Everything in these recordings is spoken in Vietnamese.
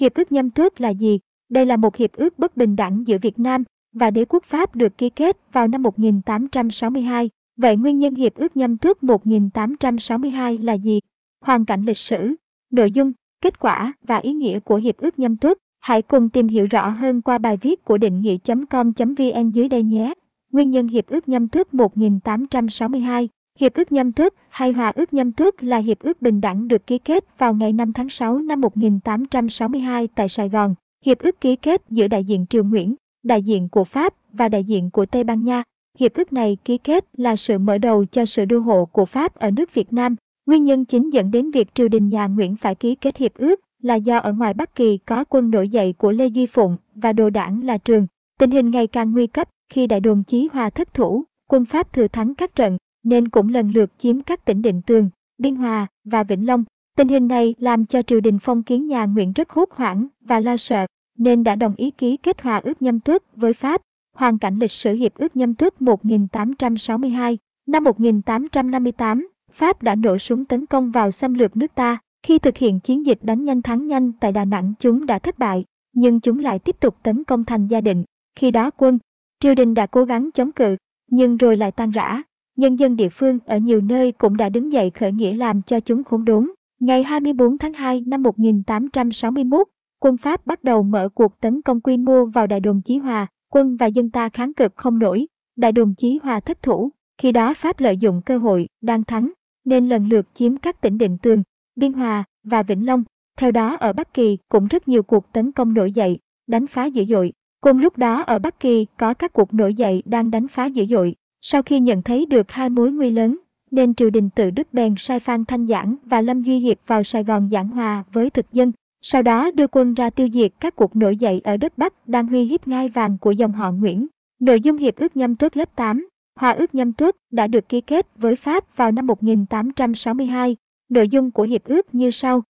Hiệp ước Nhâm Tước là gì? Đây là một hiệp ước bất bình đẳng giữa Việt Nam và đế quốc Pháp được ký kết vào năm 1862. Vậy nguyên nhân hiệp ước Nhâm Tước 1862 là gì? Hoàn cảnh lịch sử, nội dung, kết quả và ý nghĩa của hiệp ước Nhâm Tước. Hãy cùng tìm hiểu rõ hơn qua bài viết của định nghĩa.com.vn dưới đây nhé. Nguyên nhân hiệp ước Nhâm Tước 1862 Hiệp ước Nhâm Tước hay Hòa ước Nhâm Tước là hiệp ước bình đẳng được ký kết vào ngày 5 tháng 6 năm 1862 tại Sài Gòn. Hiệp ước ký kết giữa đại diện Triều Nguyễn, đại diện của Pháp và đại diện của Tây Ban Nha. Hiệp ước này ký kết là sự mở đầu cho sự đô hộ của Pháp ở nước Việt Nam. Nguyên nhân chính dẫn đến việc triều đình nhà Nguyễn phải ký kết hiệp ước là do ở ngoài Bắc Kỳ có quân nổi dậy của Lê Duy Phụng và đồ đảng là Trường. Tình hình ngày càng nguy cấp khi đại đồn Chí Hòa thất thủ, quân Pháp thừa thắng các trận, nên cũng lần lượt chiếm các tỉnh Định Tường, Biên Hòa và Vĩnh Long. Tình hình này làm cho triều đình phong kiến nhà Nguyễn rất hốt hoảng và lo sợ, nên đã đồng ý ký kết hòa ước nhâm tước với Pháp. Hoàn cảnh lịch sử hiệp ước nhâm tước 1862 Năm 1858, Pháp đã nổ súng tấn công vào xâm lược nước ta. Khi thực hiện chiến dịch đánh nhanh thắng nhanh tại Đà Nẵng chúng đã thất bại, nhưng chúng lại tiếp tục tấn công thành gia định. Khi đó quân, triều đình đã cố gắng chống cự, nhưng rồi lại tan rã. Nhân dân địa phương ở nhiều nơi cũng đã đứng dậy khởi nghĩa làm cho chúng khốn đốn. Ngày 24 tháng 2 năm 1861, quân Pháp bắt đầu mở cuộc tấn công quy mô vào Đại đồn Chí Hòa, quân và dân ta kháng cực không nổi, Đại đồn Chí Hòa thất thủ. Khi đó Pháp lợi dụng cơ hội đang thắng, nên lần lượt chiếm các tỉnh Định Tường, Biên Hòa và Vĩnh Long. Theo đó ở Bắc Kỳ cũng rất nhiều cuộc tấn công nổi dậy, đánh phá dữ dội. Cùng lúc đó ở Bắc Kỳ có các cuộc nổi dậy đang đánh phá dữ dội. Sau khi nhận thấy được hai mối nguy lớn, nên triều đình tự Đức bèn sai Phan Thanh Giảng và Lâm Duy Hiệp vào Sài Gòn giảng hòa với thực dân, sau đó đưa quân ra tiêu diệt các cuộc nổi dậy ở đất Bắc đang huy hiếp ngai vàng của dòng họ Nguyễn. Nội dung hiệp ước nhâm tuất lớp 8, Hòa ước nhâm tuất đã được ký kết với Pháp vào năm 1862. Nội dung của hiệp ước như sau.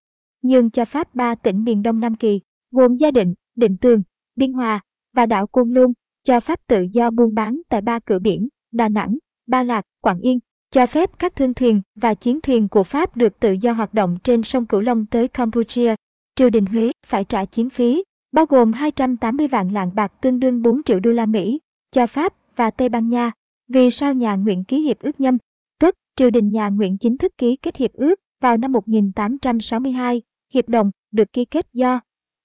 Nhường cho Pháp ba tỉnh miền Đông Nam Kỳ, gồm Gia Định, Định Tường, Biên Hòa và đảo Côn Luân, cho Pháp tự do buôn bán tại ba cửa biển, Đà Nẵng, Ba Lạc, Quảng Yên, cho phép các thương thuyền và chiến thuyền của Pháp được tự do hoạt động trên sông Cửu Long tới Campuchia. Triều đình Huế phải trả chiến phí, bao gồm 280 vạn lạng bạc tương đương 4 triệu đô la Mỹ, cho Pháp và Tây Ban Nha. Vì sao nhà Nguyễn ký hiệp ước nhâm? Tuất, triều đình nhà Nguyễn chính thức ký kết hiệp ước vào năm 1862. Hiệp đồng được ký kết do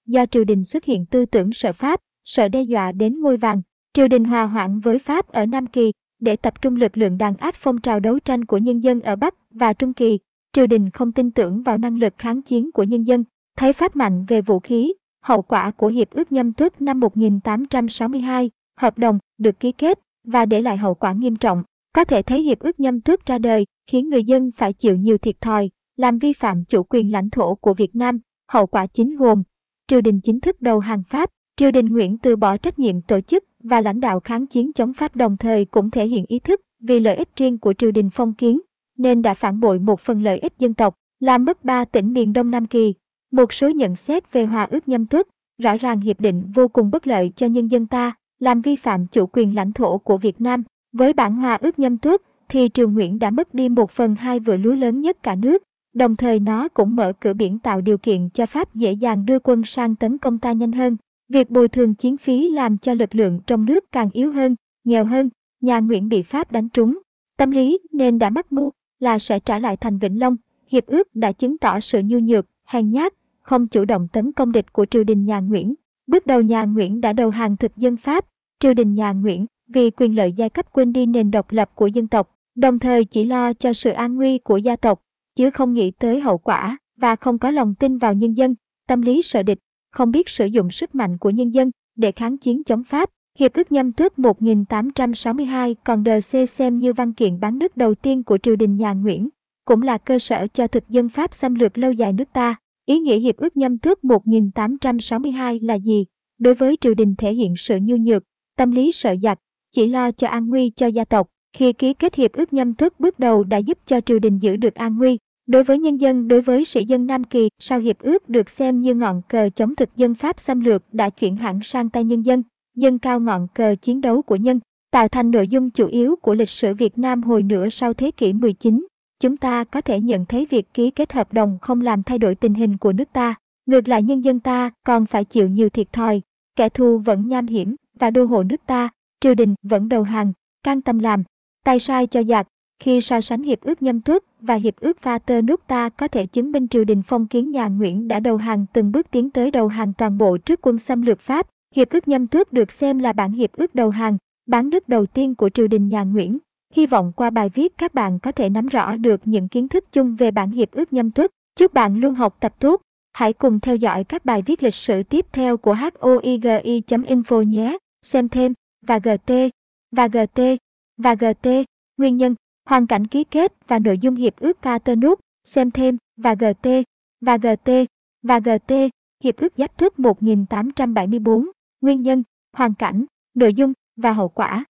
do triều đình xuất hiện tư tưởng sợ Pháp, sợ đe dọa đến ngôi vàng. Triều đình hòa hoãn với Pháp ở Nam Kỳ để tập trung lực lượng đàn áp phong trào đấu tranh của nhân dân ở Bắc và Trung Kỳ. Triều đình không tin tưởng vào năng lực kháng chiến của nhân dân, thấy Pháp mạnh về vũ khí. Hậu quả của Hiệp ước Nhâm Tuất năm 1862, hợp đồng được ký kết và để lại hậu quả nghiêm trọng. Có thể thấy Hiệp ước Nhâm Tuất ra đời khiến người dân phải chịu nhiều thiệt thòi, làm vi phạm chủ quyền lãnh thổ của Việt Nam. Hậu quả chính gồm triều đình chính thức đầu hàng Pháp, triều đình Nguyễn từ bỏ trách nhiệm tổ chức và lãnh đạo kháng chiến chống Pháp đồng thời cũng thể hiện ý thức vì lợi ích riêng của triều đình phong kiến, nên đã phản bội một phần lợi ích dân tộc, làm mất ba tỉnh miền Đông Nam Kỳ. Một số nhận xét về hòa ước nhâm tuất, rõ ràng hiệp định vô cùng bất lợi cho nhân dân ta, làm vi phạm chủ quyền lãnh thổ của Việt Nam. Với bản hòa ước nhâm tuất, thì Triều Nguyễn đã mất đi một phần hai vựa lúa lớn nhất cả nước, đồng thời nó cũng mở cửa biển tạo điều kiện cho Pháp dễ dàng đưa quân sang tấn công ta nhanh hơn. Việc bồi thường chiến phí làm cho lực lượng trong nước càng yếu hơn, nghèo hơn, nhà Nguyễn bị Pháp đánh trúng. Tâm lý nên đã mắc mưu là sẽ trả lại thành Vĩnh Long. Hiệp ước đã chứng tỏ sự nhu nhược, hèn nhát, không chủ động tấn công địch của triều đình nhà Nguyễn. Bước đầu nhà Nguyễn đã đầu hàng thực dân Pháp, triều đình nhà Nguyễn vì quyền lợi giai cấp quên đi nền độc lập của dân tộc, đồng thời chỉ lo cho sự an nguy của gia tộc, chứ không nghĩ tới hậu quả và không có lòng tin vào nhân dân, tâm lý sợ địch không biết sử dụng sức mạnh của nhân dân để kháng chiến chống Pháp. Hiệp ước nhâm tước 1862 còn đờ xê xem như văn kiện bán nước đầu tiên của triều đình nhà Nguyễn, cũng là cơ sở cho thực dân Pháp xâm lược lâu dài nước ta. Ý nghĩa hiệp ước nhâm tước 1862 là gì? Đối với triều đình thể hiện sự nhu nhược, tâm lý sợ giặc, chỉ lo cho an nguy cho gia tộc. Khi ký kết hiệp ước nhâm tước bước đầu đã giúp cho triều đình giữ được an nguy, Đối với nhân dân, đối với sĩ dân Nam Kỳ, sau hiệp ước được xem như ngọn cờ chống thực dân Pháp xâm lược đã chuyển hẳn sang tay nhân dân, dân cao ngọn cờ chiến đấu của nhân, tạo thành nội dung chủ yếu của lịch sử Việt Nam hồi nửa sau thế kỷ 19. Chúng ta có thể nhận thấy việc ký kết hợp đồng không làm thay đổi tình hình của nước ta, Ngược lại nhân dân ta còn phải chịu nhiều thiệt thòi, kẻ thù vẫn nham hiểm và đô hộ nước ta, triều đình vẫn đầu hàng, can tâm làm, tay sai cho giặc. Khi so sánh hiệp ước nhâm thức và hiệp ước pha tơ nước ta có thể chứng minh triều đình phong kiến nhà Nguyễn đã đầu hàng từng bước tiến tới đầu hàng toàn bộ trước quân xâm lược Pháp. Hiệp ước nhâm tuất được xem là bản hiệp ước đầu hàng, bán nước đầu tiên của triều đình nhà Nguyễn. Hy vọng qua bài viết các bạn có thể nắm rõ được những kiến thức chung về bản hiệp ước nhâm tuất. Chúc bạn luôn học tập tốt. Hãy cùng theo dõi các bài viết lịch sử tiếp theo của hoigi.info nhé. Xem thêm và GT và GT và GT nguyên nhân, hoàn cảnh ký kết và nội dung hiệp ước Caternup. Xem thêm và GT và GT và GT hiệp ước giáp thước 1874 nguyên nhân, hoàn cảnh, nội dung và hậu quả.